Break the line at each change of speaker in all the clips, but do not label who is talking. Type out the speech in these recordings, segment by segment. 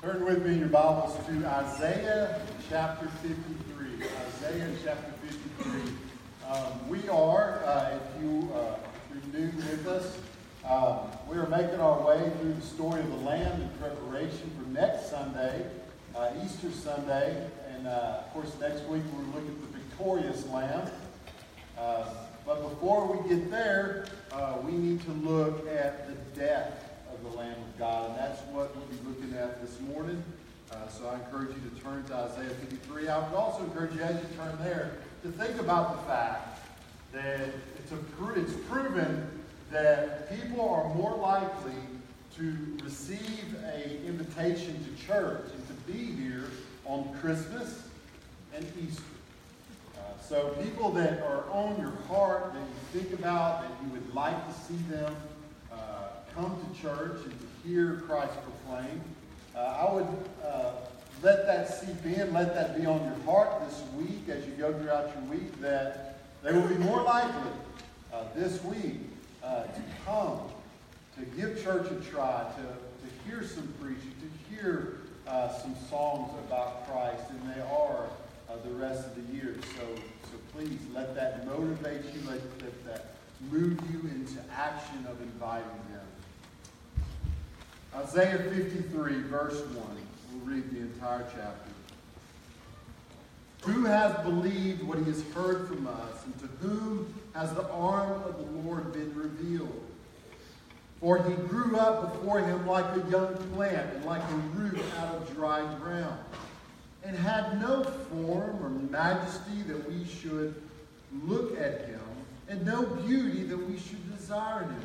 Turn with me in your Bibles to Isaiah chapter 53. Isaiah chapter 53. Um, we are, uh, if, you, uh, you're new with us, um, we are making our way through the story of the Lamb in preparation for next Sunday, uh, Easter Sunday. And uh, of course, next week we're looking at the victorious Lamb. Uh, but before we get there, uh, we need to look at the death of the Lamb of God. And that's what we'll be looking at this morning. Uh, so I encourage you to turn to Isaiah 53. I would also encourage you, as you turn there, to think about the fact that it's, a, it's proven that people are more likely to receive an invitation to church and to be here on Christmas and Easter. Uh, so people that are on your heart, that you think about, that you would like to see them come to church and to hear Christ proclaimed, uh, I would uh, let that seep in, let that be on your heart this week as you go throughout your week, that they will be more likely uh, this week uh, to come, to give church a try, to, to hear some preaching, to hear uh, some songs about Christ, and they are uh, the rest of the year. So, so please let that motivate you, let, let that move you into action of inviting them. Isaiah 53, verse 1. We'll read the entire chapter. Who has believed what he has heard from us, and to whom has the arm of the Lord been revealed? For he grew up before him like a young plant, and like a root out of dry ground, and had no form or majesty that we should look at him, and no beauty that we should desire him.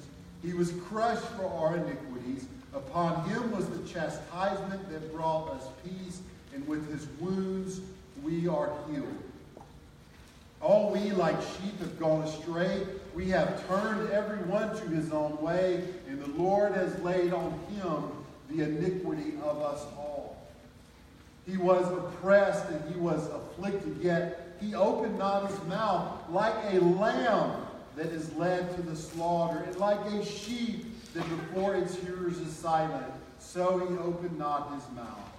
he was crushed for our iniquities. Upon him was the chastisement that brought us peace, and with his wounds we are healed. All we like sheep have gone astray. We have turned every one to his own way, and the Lord has laid on him the iniquity of us all. He was oppressed and he was afflicted, yet he opened not his mouth like a lamb that is led to the slaughter, and like a sheep that before its hearers is silent, so he opened not his mouth.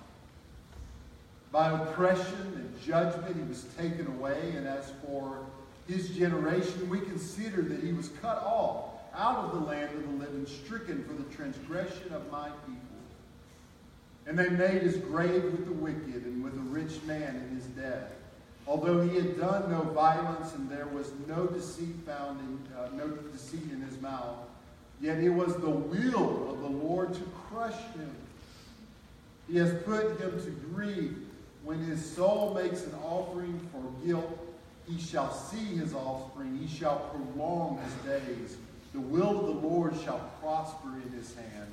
By oppression and judgment he was taken away, and as for his generation, we consider that he was cut off out of the land of the living, stricken for the transgression of my people. And they made his grave with the wicked and with a rich man in his death. Although he had done no violence and there was no deceit found in, uh, no deceit in his mouth, yet it was the will of the Lord to crush him. He has put him to grief. When his soul makes an offering for guilt, he shall see his offspring. He shall prolong his days. The will of the Lord shall prosper in his hand.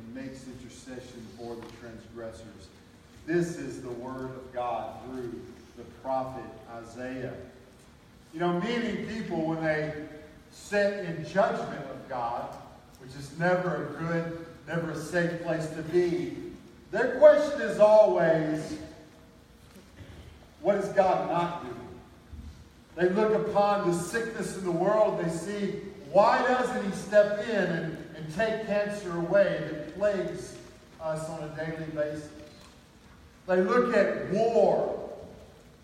makes intercession for the transgressors. This is the word of God through the prophet Isaiah. You know, many people, when they sit in judgment of God, which is never a good, never a safe place to be, their question is always, what is God not doing? They look upon the sickness in the world, they see why doesn't he step in and, and take cancer away plagues us on a daily basis? They look at war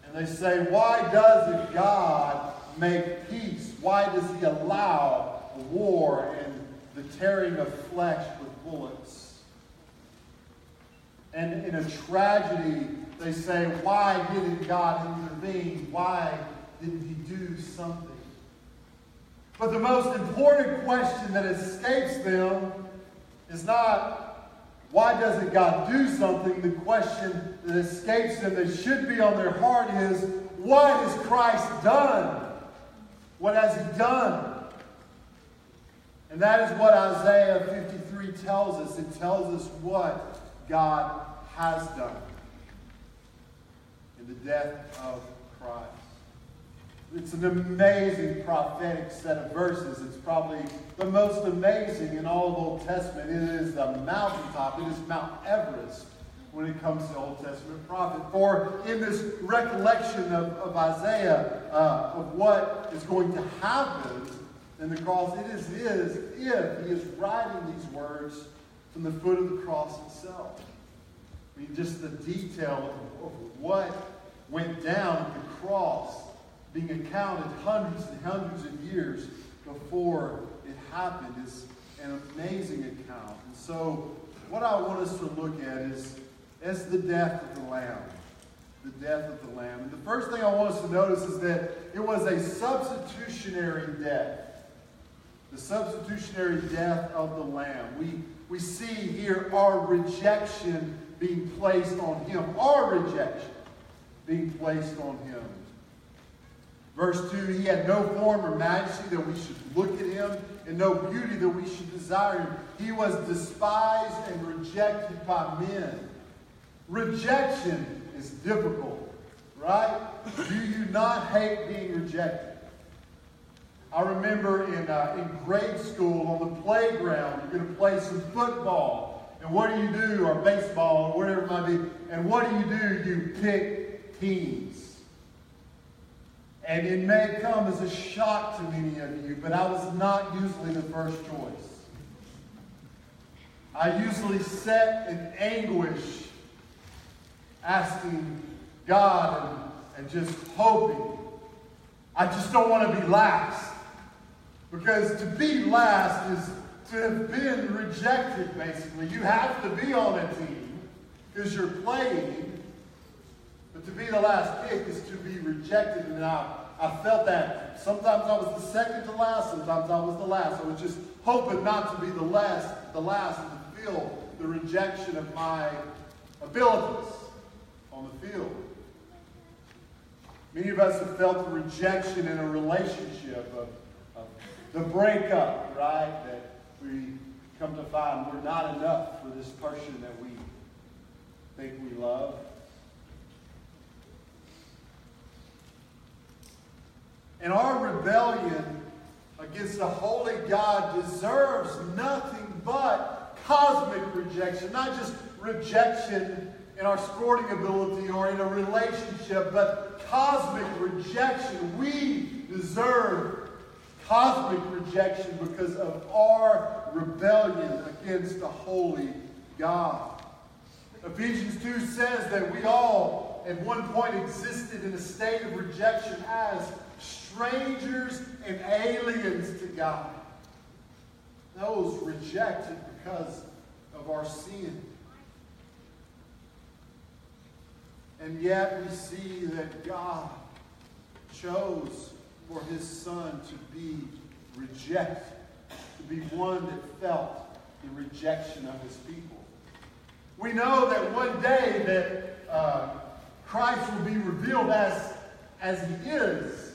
and they say, why doesn't God make peace? Why does he allow war and the tearing of flesh with bullets? And in a tragedy they say, why didn't God intervene? Why didn't he do something? But the most important question that escapes them is not, why doesn't God do something? The question that escapes them that should be on their heart is, what has Christ done? What has he done? And that is what Isaiah 53 tells us. It tells us what God has done in the death of Christ. It's an amazing prophetic set of verses. It's probably the most amazing in all of Old Testament. It is the mountaintop. It is Mount Everest when it comes to Old Testament prophet. For in this recollection of, of Isaiah uh, of what is going to happen in the cross, it is his if he is writing these words from the foot of the cross itself. I mean, just the detail of, of what went down at the cross being accounted hundreds and hundreds of years before it happened is an amazing account. And so, what I want us to look at is as the death of the Lamb. The death of the Lamb. And the first thing I want us to notice is that it was a substitutionary death. The substitutionary death of the Lamb. We, we see here our rejection being placed on him. Our rejection being placed on him. Verse 2 He had no form or majesty that we should look at him, and no beauty that we should desire him. He was despised and rejected by men. Rejection is difficult, right? Do you not hate being rejected? I remember in, uh, in grade school on the playground, you're going to play some football. And what do you do, or baseball, or whatever it might be? And what do you do? You pick teams. And it may come as a shock to many of you, but I was not usually the first choice. I usually sat in anguish, asking God and, and just hoping. I just don't want to be last. Because to be last is to have been rejected, basically. You have to be on a team because you're playing but to be the last pick is to be rejected. And I, I felt that. Sometimes I was the second to last, sometimes I was the last. I was just hoping not to be the last, the last to feel the rejection of my abilities on the field. Many of us have felt the rejection in a relationship of, of the breakup, right? That we come to find we're not enough for this person that we think we love. And our rebellion against the holy God deserves nothing but cosmic rejection. Not just rejection in our sporting ability or in a relationship, but cosmic rejection. We deserve cosmic rejection because of our rebellion against the holy God. Ephesians 2 says that we all at one point existed in a state of rejection as strangers and aliens to God. Those rejected because of our sin. And yet we see that God chose for his son to be rejected, to be one that felt the rejection of his people. We know that one day that uh, Christ will be revealed as, as he is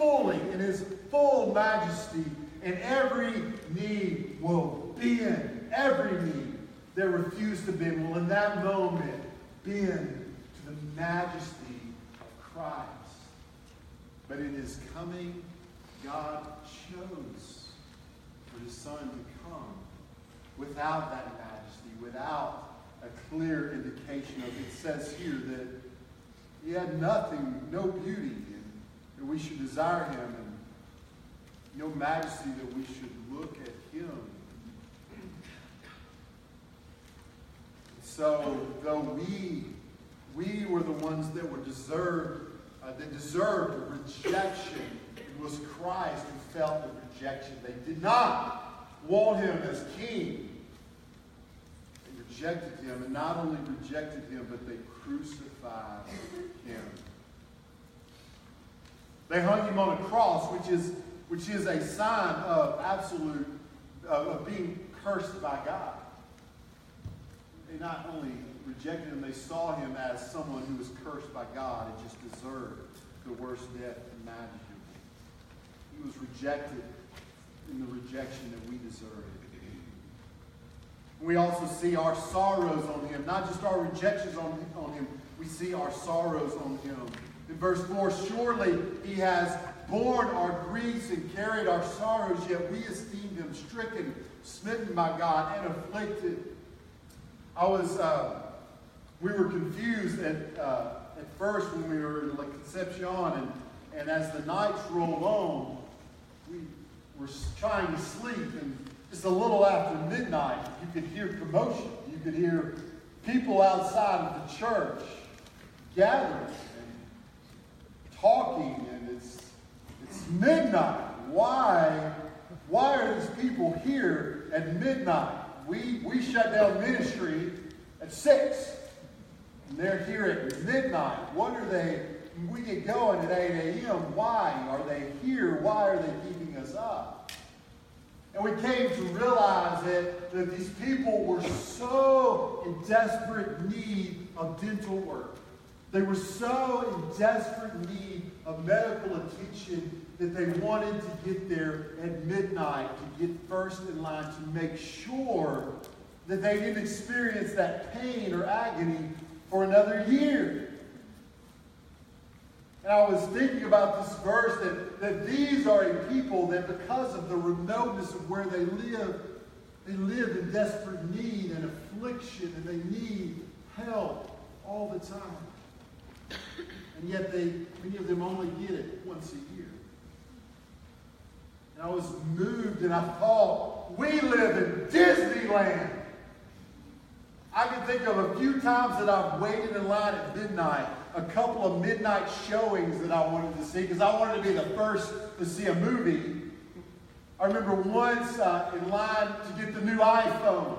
fully in his full majesty, and every knee will bend, every knee that refused to bend will in that moment bend to the majesty of Christ. But in his coming, God chose for his son to come without that majesty, without a clear indication of it. says here that he had nothing, no beauty that we should desire him and no majesty that we should look at him. So though we we were the ones that were deserved uh, that deserved rejection, it was Christ who felt the rejection. They did not want him as king. They rejected him, and not only rejected him, but they crucified him. They hung him on a cross, which is, which is a sign of absolute, of, being cursed by God. They not only rejected him, they saw him as someone who was cursed by God and just deserved the worst death imaginable. He was rejected in the rejection that we deserve. We also see our sorrows on him, not just our rejections on, on him, we see our sorrows on him. In verse 4, surely he has borne our griefs and carried our sorrows, yet we esteemed him stricken, smitten by God, and afflicted. I was, uh, we were confused at, uh, at first when we were in La Concepcion, and, and as the nights rolled on, we were trying to sleep, and just a little after midnight, you could hear commotion. You could hear people outside of the church gathering talking, and it's, it's midnight. Why, why are these people here at midnight? We, we shut down ministry at 6, and they're here at midnight. What are they? We get going at 8 a.m. Why are they here? Why are they keeping us up? And we came to realize that, that these people were so in desperate need of dental work. They were so in desperate need of medical attention that they wanted to get there at midnight to get first in line to make sure that they didn't experience that pain or agony for another year. And I was thinking about this verse that, that these are a people that because of the remoteness of where they live, they live in desperate need and affliction and they need help all the time. And yet they, many of them only get it once a year. And I was moved and I thought, we live in Disneyland. I can think of a few times that I've waited in line at midnight, a couple of midnight showings that I wanted to see because I wanted to be the first to see a movie. I remember once uh, in line to get the new iPhone.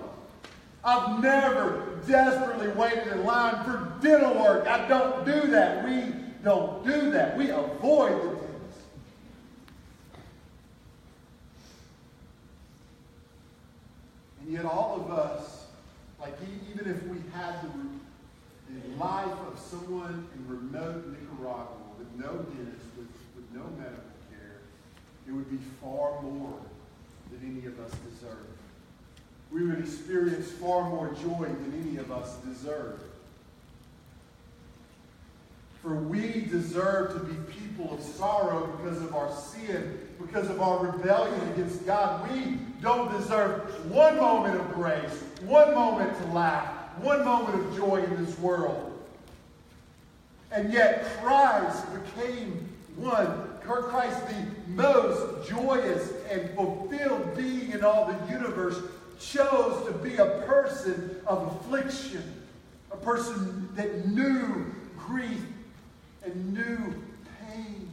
I've never desperately waited in line for dental work. I don't do that. We don't do that. We avoid the dentist. And yet all of us, like even if we had the, the life of someone in remote Nicaragua with no dentist, with, with no medical care, it would be far more than any of us deserve we would experience far more joy than any of us deserve. For we deserve to be people of sorrow because of our sin, because of our rebellion against God. We don't deserve one moment of grace, one moment to laugh, one moment of joy in this world. And yet Christ became one. Christ, the most joyous and fulfilled being in all the universe, chose to be a person of affliction, a person that knew grief and knew pain.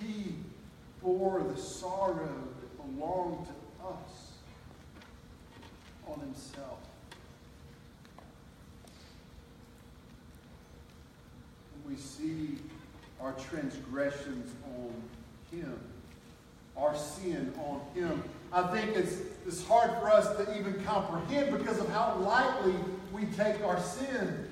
He bore the sorrow that belonged to us on himself. We see our transgressions on him our sin on him. I think it's, it's hard for us to even comprehend because of how lightly we take our sin.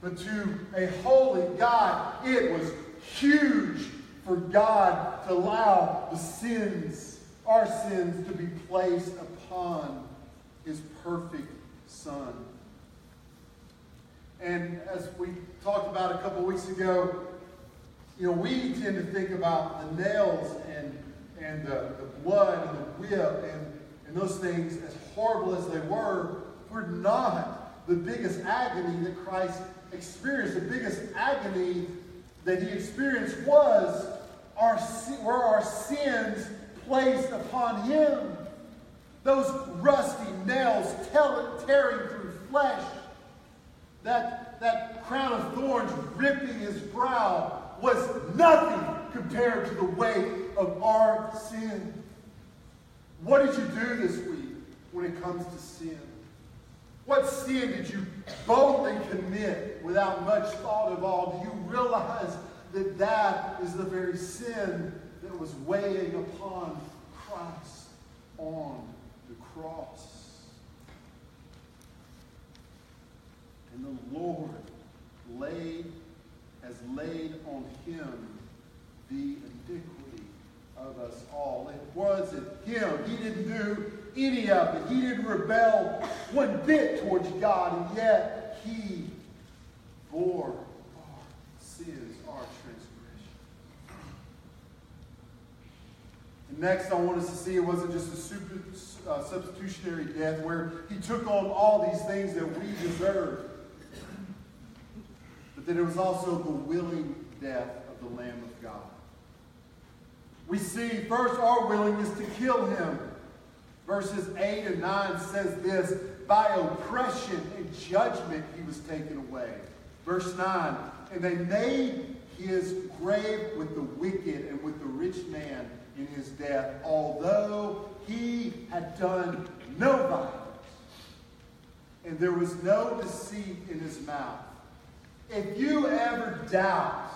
But to a holy God, it was huge for God to allow the sins, our sins, to be placed upon his perfect Son. And as we talked about a couple weeks ago, you know, we tend to think about the nails and, and the, the blood and the whip and, and those things, as horrible as they were, were not the biggest agony that Christ experienced. The biggest agony that he experienced was our, were our sins placed upon him. Those rusty nails tearing through flesh. That, that crown of thorns ripping his brow was nothing compared to the weight of our sin. What did you do this week when it comes to sin? What sin did you boldly commit without much thought of all? Do you realize that that is the very sin that was weighing upon Christ on the cross? And the Lord laid, has laid on him the iniquity of us all. It wasn't him. He didn't do any of it. He didn't rebel one bit towards God, and yet he bore our sins, our transgression. And next, I want us to see it wasn't just a super, uh, substitutionary death where he took on all these things that we deserve, that it was also the willing death of the Lamb of God. We see first our willingness to kill him. Verses 8 and 9 says this By oppression and judgment he was taken away. Verse 9 And they made his grave with the wicked and with the rich man in his death, although he had done no violence, and there was no deceit in his mouth. If you ever doubt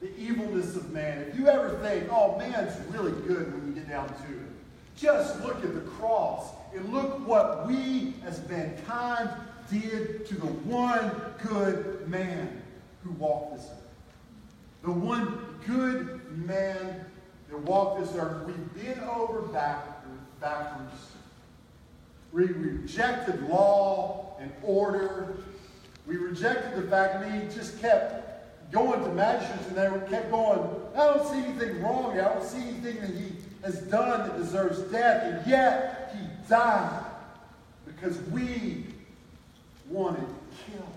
the evilness of man, if you ever think, oh, man's really good when you get down to it, just look at the cross and look what we as mankind did to the one good man who walked this earth. The one good man that walked this earth. We bent over backwards. We rejected law and order. We rejected the fact that he just kept going to magistrates and they kept going, I don't see anything wrong here. I don't see anything that he has done that deserves death. And yet he died because we wanted to kill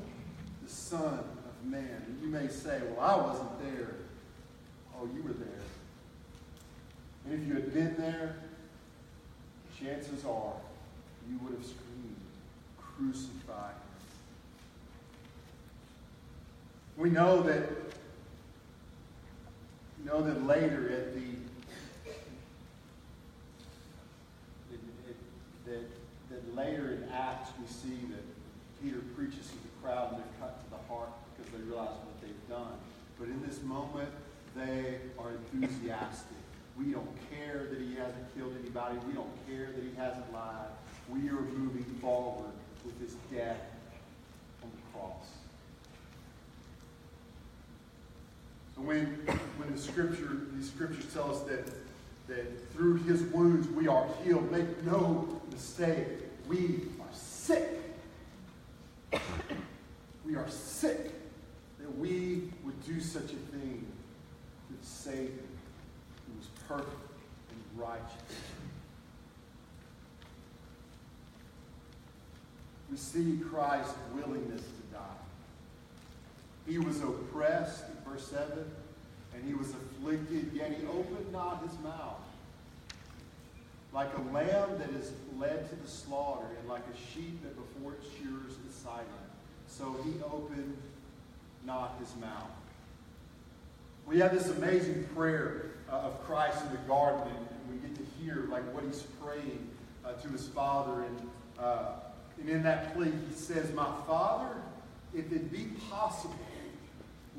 the Son of Man. And you may say, well, I wasn't there. Oh, you were there. And if you had been there, chances are you would have screamed, crucify him. We know that, we know that later at the that, that later in Acts we see that Peter preaches to the crowd and they're cut to the heart because they realize what they've done. But in this moment, they are enthusiastic. We don't care that he hasn't killed anybody. We don't care that he hasn't lied. We are moving forward with his death on the cross. So when, when the scripture, these scriptures tell us that, that through his wounds we are healed, make no mistake, we are sick. we are sick that we would do such a thing to the Savior who was perfect and righteous. We see Christ's willingness. He was oppressed, verse 7, and he was afflicted, yet he opened not his mouth. Like a lamb that is led to the slaughter, and like a sheep that before its shearers is silent, so he opened not his mouth. We have this amazing prayer uh, of Christ in the garden, and, we get to hear like what he's praying uh, to his Father. And, uh, and in that plea, he says, My Father, if it be possible,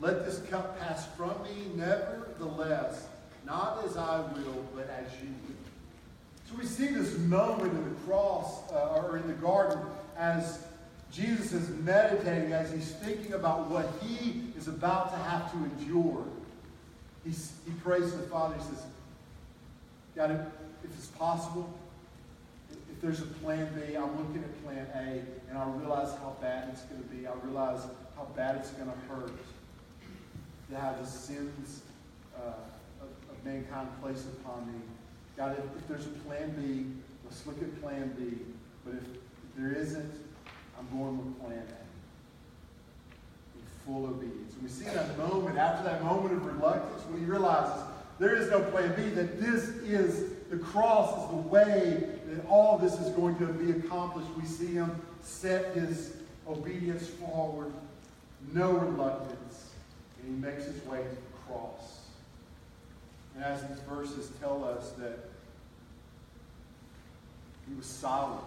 let this cup pass from me, nevertheless, not as I will, but as you will. So we see this moment in the cross, uh, or in the garden, as Jesus is meditating, as he's thinking about what he is about to have to endure. He's, he prays to the Father. He says, God, if, if it's possible, if there's a plan B, I'm looking at plan A, and I realize how bad it's going to be. I realize how bad it's going to hurt to have the sins uh, of, of, mankind placed upon me. God, if, if, there's a plan B, let's look at plan B. But if, if there isn't, I'm going with plan A. In full obedience. And we see that moment, after that moment of reluctance, when he realizes there is no plan B, that this is, the cross is the way that all this is going to be accomplished. We see him set his obedience forward, no reluctance and he makes his way to the cross. And as these verses tell us that, He was silent.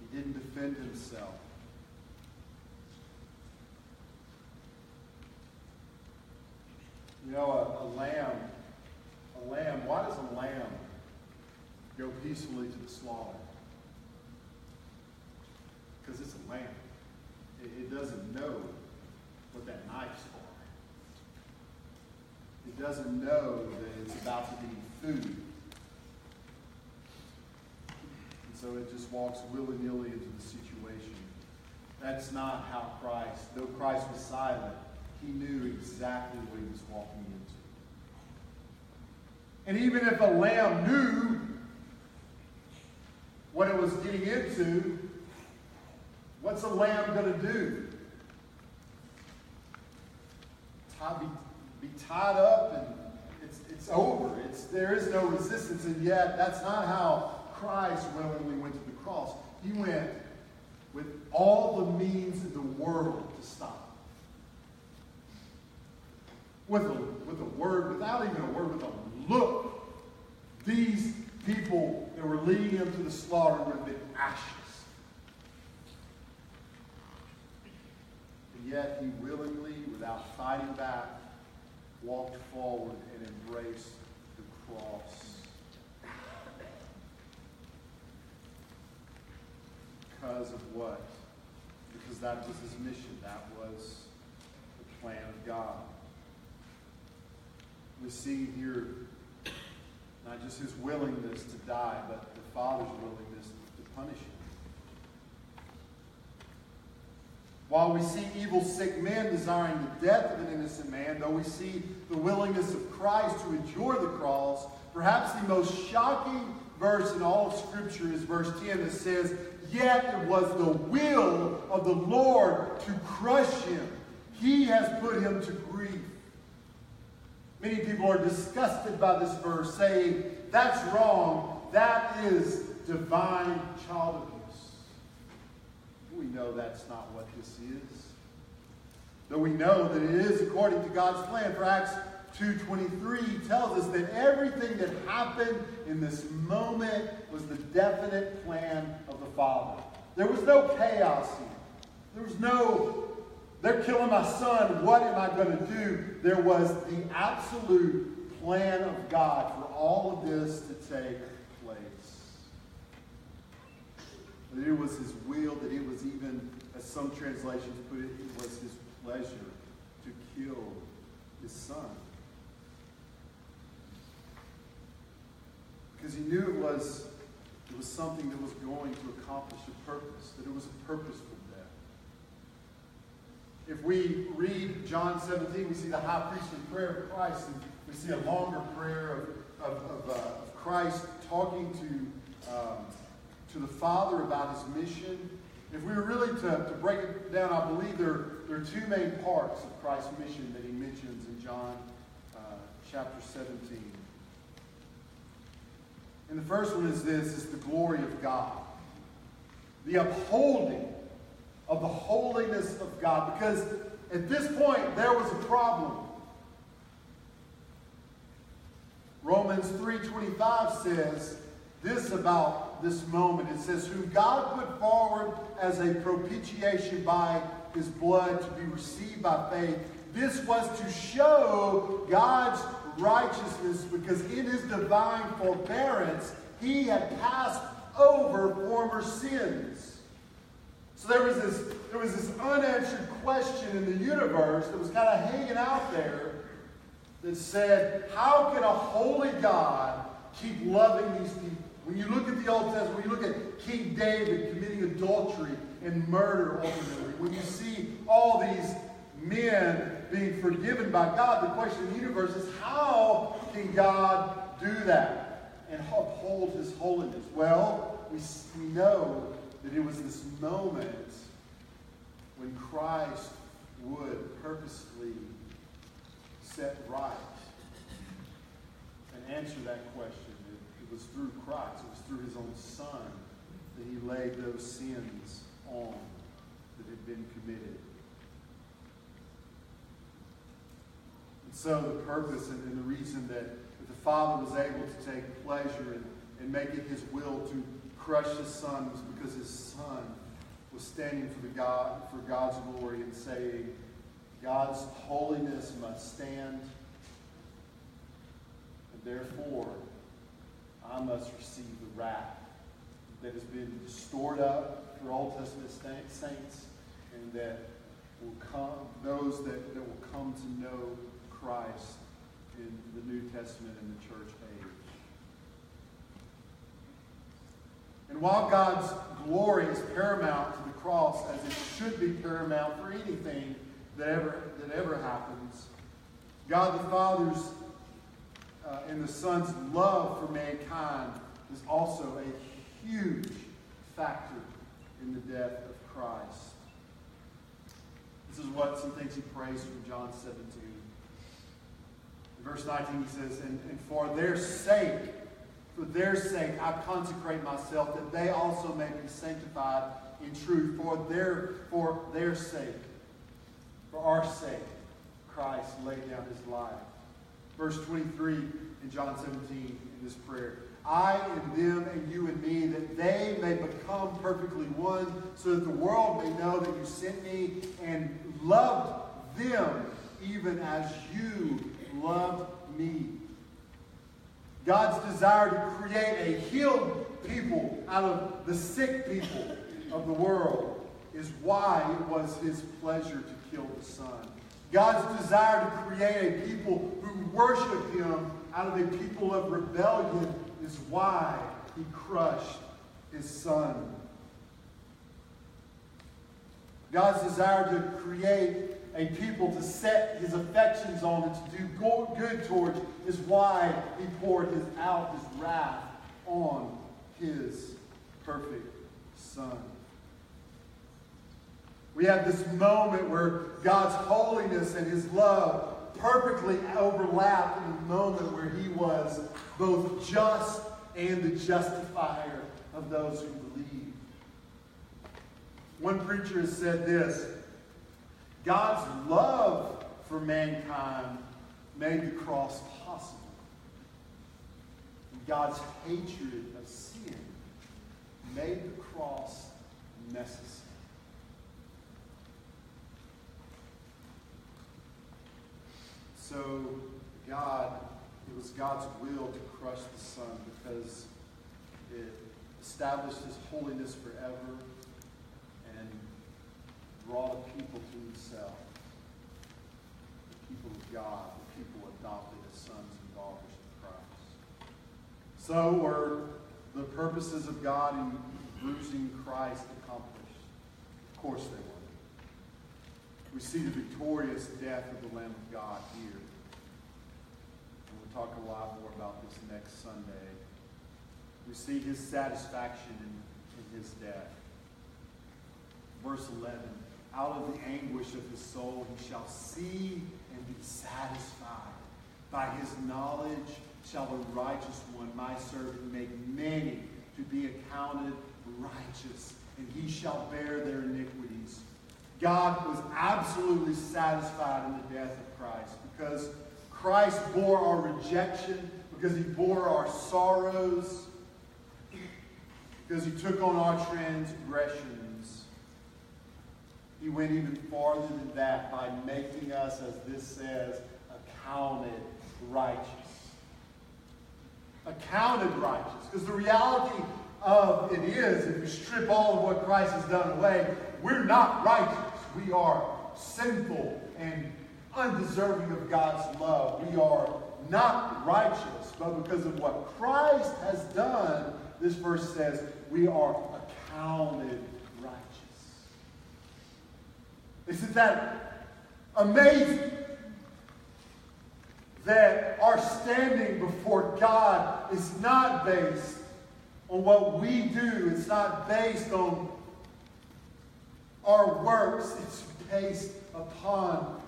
He didn't defend himself. You know, a, a lamb, a lamb, why does a lamb go peacefully to the slaughter? Because it's a lamb. It, it doesn't know what that knife's for. Doesn't know that it's about to be food. And so it just walks willy-nilly into the situation. That's not how Christ, though Christ was silent, he knew exactly what he was walking into. And even if a lamb knew what it was getting into, what's a lamb going to do? Be tied up and it's, it's over. It's, there is no resistance. And yet, that's not how Christ willingly went to the cross. He went with all the means in the world to stop with a, with a word, without even a word, with a look, these people that were leading him to the slaughter would have been ashes. And yet he willingly, without fighting back, walked forward and embraced the cross. Because of what? Because that was his mission. That was the plan of God we see here not just his willingness to die, but the Father's willingness to punish him. While we see evil, sick men desiring the death of an innocent man, though we see the willingness of Christ to endure the cross, perhaps the most shocking verse in all of Scripture is verse 10 that says, Yet it was the will of the Lord to crush him. He has put him to grief. Many people are disgusted by this verse, saying, that's wrong. That is divine child abuse. We know that's not what this is. Though we know that it is according to God's plan. For Acts 2.23 tells us that everything that happened in this moment was the definite plan of the Father. There was no chaos here. There was no they're killing my son. What am I going to do? There was the absolute plan of God for all of this to take place. That it was his will, that it was even, as some translations put it, it was his pleasure to kill his son. Because he knew it was, it was something that was going to accomplish a purpose, that it was a purposeful death. if we read John 17, we see the high priestly prayer of Christ, and we see a longer prayer of, of, of, uh, of Christ talking to, um, to the Father about his mission. If we were really to, to break it down, I believe there, there are two main parts of Christ's mission that he mentions in John uh, chapter 17. And the first one is this, is the glory of God. The upholding of the holiness of God. Because at this point, there was a problem. Romans 3.25 says this about this moment. It says, whom God put forward as a propitiation by his blood to be received by faith. This was to show God's righteousness because in his divine forbearance, he had passed over former sins. So there was this, there was this unanswered question in the universe that was kind of hanging out there that said, how can a holy God keep loving these people? When you look at the Old Testament, when you look at King David committing adultery and murder ultimately, when you see all these men being forgiven by God, the question in the universe is how can God do that and uphold his holiness? Well, we, we know that it was this moment when Christ would purposefully set right and answer that question. Was through Christ, it was through his own Son that he laid those sins on that had been committed. And so the purpose and, and the reason that, that the Father was able to take pleasure in, make it his will to crush his son was because his son was standing for the God for God's glory and saying, God's holiness must stand, and therefore I must receive the wrath that has been stored up for Old Testament saints and that will come, those that, that will come to know Christ in the New Testament and the church age. And while God's glory is paramount to the cross, as it should be paramount for anything that ever, that ever happens, God the Father's uh, and the Son's love for mankind is also a huge factor in the death of Christ. This is what some things he prays from John 17. In verse 19 he says, and, and for their sake, for their sake I consecrate myself, that they also may be sanctified in truth. For their, for their sake, for our sake, Christ laid down his life. Verse 23 in John 17 in this prayer. I and them and you and me, that they may become perfectly one, so that the world may know that you sent me and loved them even as you loved me. God's desire to create a healed people out of the sick people of the world is why it was his pleasure to kill the Son. God's desire to create a people who worship him out of a people of rebellion is why he crushed his son. God's desire to create a people to set his affections on and to do good towards is why he poured his, out his wrath on his perfect son. We have this moment where God's holiness and his love perfectly overlap in the moment where he was both just and the justifier of those who believe. One preacher has said this God's love for mankind made the cross possible. And God's hatred of sin made the cross necessary. So, God, it was God's will to crush the Son because it established His holiness forever and brought a people to Himself. The people of God, the people adopted as sons and daughters of Christ. So were the purposes of God in bruising Christ accomplished. Of course they were we see the victorious death of the Lamb of God here. Talk a lot more about this next Sunday. We see his satisfaction in, in his death. Verse 11 Out of the anguish of his soul he shall see and be satisfied. By his knowledge shall the righteous one, my servant, make many to be accounted righteous, and he shall bear their iniquities. God was absolutely satisfied in the death of Christ because Christ bore our rejection, because he bore our sorrows, because he took on our transgressions. He went even farther than that by making us, as this says, accounted righteous. Accounted righteous. Because the reality of it is, if you strip all of what Christ has done away, we're not righteous. We are sinful and undeserving of God's love. We are not righteous, but because of what Christ has done, this verse says, we are accounted righteous. Isn't that amazing? That our standing before God is not based on what we do. It's not based on our works. It's based upon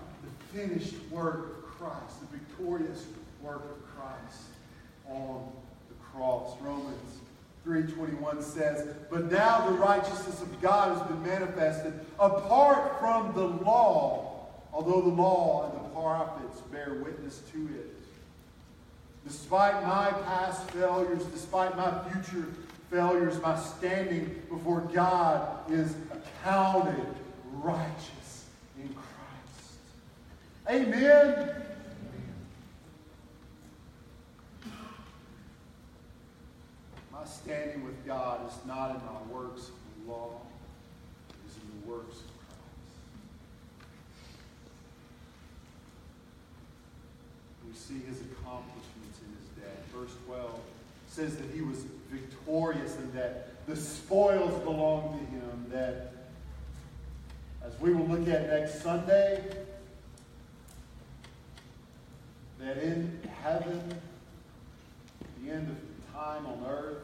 finished work of Christ, the victorious work of Christ on the cross. Romans 3.21 says, But now the righteousness of God has been manifested apart from the law, although the law and the prophets bear witness to it. Despite my past failures, despite my future failures, my standing before God is accounted righteous. Amen. My standing with God is not in my works of law, it is in the works of Christ. We see his accomplishments in his death. Verse 12 says that he was victorious and that the spoils belong to him, that as we will look at next Sunday, that in heaven, at the end of time on earth,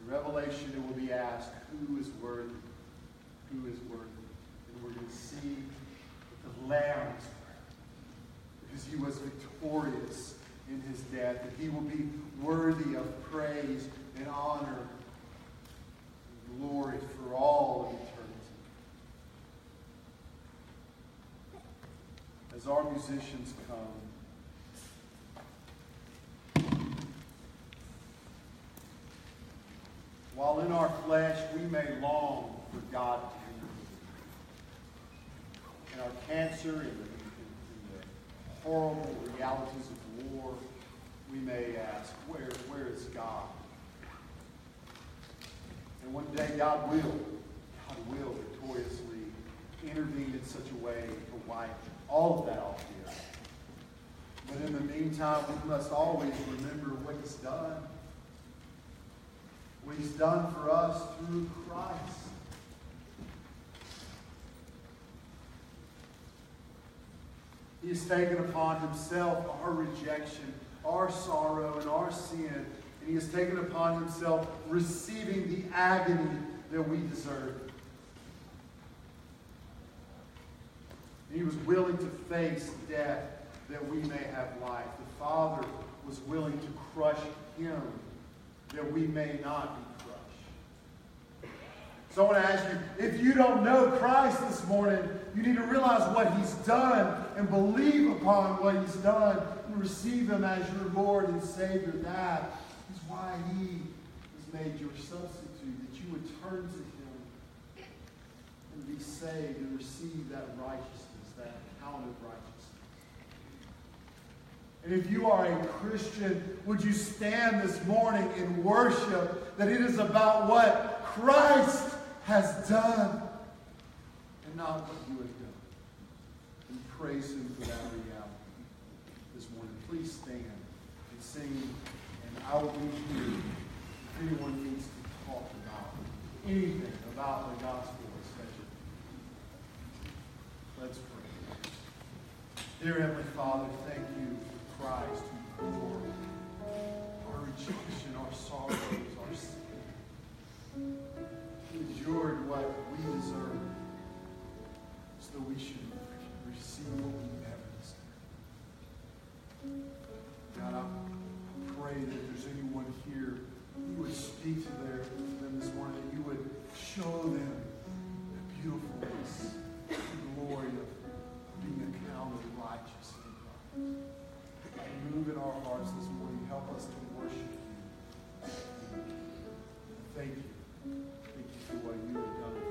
in Revelation it will be asked, who is worthy? Who is worthy? And we're going to see that the Lamb is worthy because he was victorious in his death, that he will be worthy of praise and honor and glory for all of eternity. As our musicians come, while in our flesh we may long for God to intervene. In our cancer, in the, the horrible realities of war, we may ask, where, where is God? And one day God will, God will victoriously intervene in such a way to wipe all of that off here. But in the meantime, we must always remember what He's done. What He's done for us through Christ. He has taken upon himself our rejection, our sorrow, and our sin. And he has taken upon himself receiving the agony that we deserve. He was willing to face death that we may have life. The Father was willing to crush him that we may not be crushed. so I want to ask you, if you don't know Christ this morning, you need to realize what he's done and believe upon what he's done and receive him as your Lord and Savior. That is why he has made your substitute, that you would turn to him and be saved and receive that righteousness, that accounted righteousness. And if you are a Christian, would you stand this morning in worship that it is about what Christ has done and not what you have done. And praise Him for that reality this morning. Please stand and sing, and I will be here if anyone needs to talk about anything about the gospel especially. Let's pray. Dear Heavenly Father, thank you for Christ who our rejection, our sorrows, our sin endured what we deserve so that we should receive what we never deserve. God, I pray that if there's anyone here, you would speak to their, them this morning, that you would show them the beautifulness, the glory of be accounted righteous in God. Move in our hearts this morning. Help us to worship you. Thank you. Thank you for what you have done.